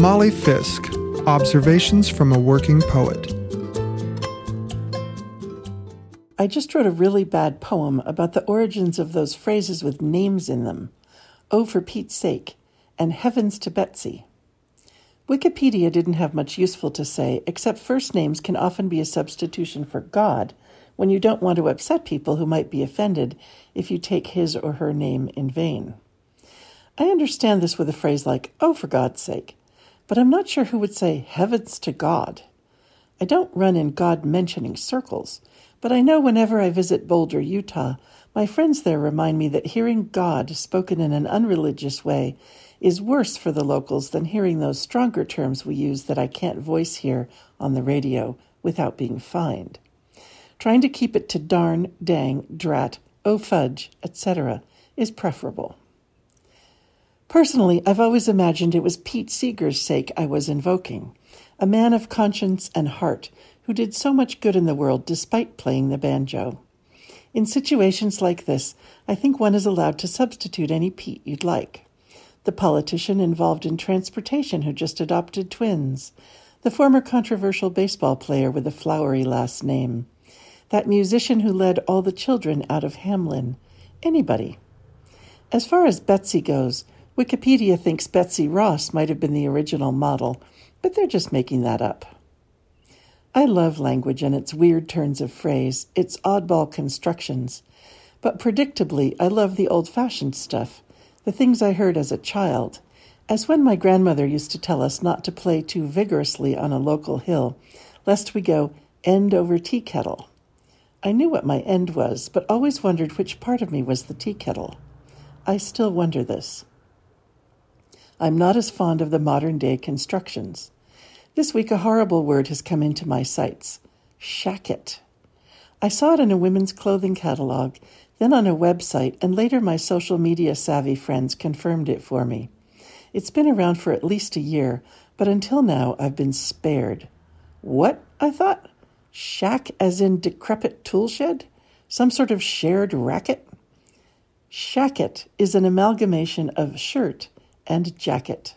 Molly Fisk Observations from a Working Poet. I just wrote a really bad poem about the origins of those phrases with names in them. Oh, for Pete's sake, and heavens to Betsy. Wikipedia didn't have much useful to say, except first names can often be a substitution for God when you don't want to upset people who might be offended if you take his or her name in vain. I understand this with a phrase like, oh, for God's sake, but I'm not sure who would say heavens to God. I don't run in God mentioning circles, but I know whenever I visit Boulder, Utah, my friends there remind me that hearing God spoken in an unreligious way is worse for the locals than hearing those stronger terms we use that I can't voice here on the radio without being fined. Trying to keep it to darn, dang, drat, oh fudge, etc., is preferable. Personally, I've always imagined it was Pete Seeger's sake I was invoking, a man of conscience and heart who did so much good in the world despite playing the banjo. In situations like this, I think one is allowed to substitute any Pete you'd like. The politician involved in transportation who just adopted twins, the former controversial baseball player with a flowery last name, that musician who led all the children out of Hamelin, anybody. As far as Betsy goes, Wikipedia thinks Betsy Ross might have been the original model, but they're just making that up. I love language and its weird turns of phrase, its oddball constructions. But predictably, I love the old fashioned stuff, the things I heard as a child, as when my grandmother used to tell us not to play too vigorously on a local hill, lest we go end over tea kettle. I knew what my end was, but always wondered which part of me was the tea kettle. I still wonder this. I'm not as fond of the modern day constructions. This week, a horrible word has come into my sights shacket. I saw it in a women's clothing catalog, then on a website, and later my social media savvy friends confirmed it for me. It's been around for at least a year, but until now I've been spared. What? I thought. Shack as in decrepit toolshed? Some sort of shared racket? Shacket is an amalgamation of shirt and jacket.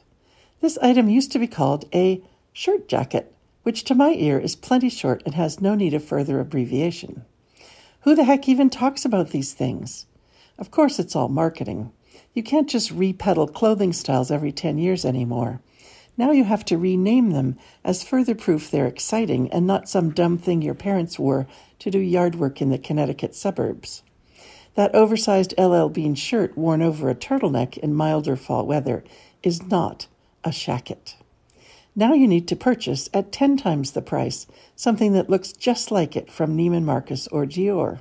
This item used to be called a shirt jacket, which to my ear is plenty short and has no need of further abbreviation. Who the heck even talks about these things? Of course, it's all marketing. You can't just repeddle clothing styles every 10 years anymore. Now you have to rename them as further proof they're exciting and not some dumb thing your parents wore to do yard work in the Connecticut suburbs. That oversized LL Bean shirt worn over a turtleneck in milder fall weather is not a shacket. Now you need to purchase at 10 times the price something that looks just like it from Neiman Marcus or Dior.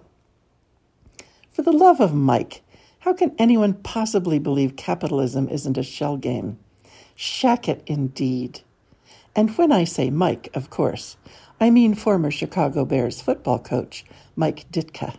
For the love of Mike, how can anyone possibly believe capitalism isn't a shell game? Shacket indeed. And when I say Mike, of course, I mean former Chicago Bears football coach Mike Ditka.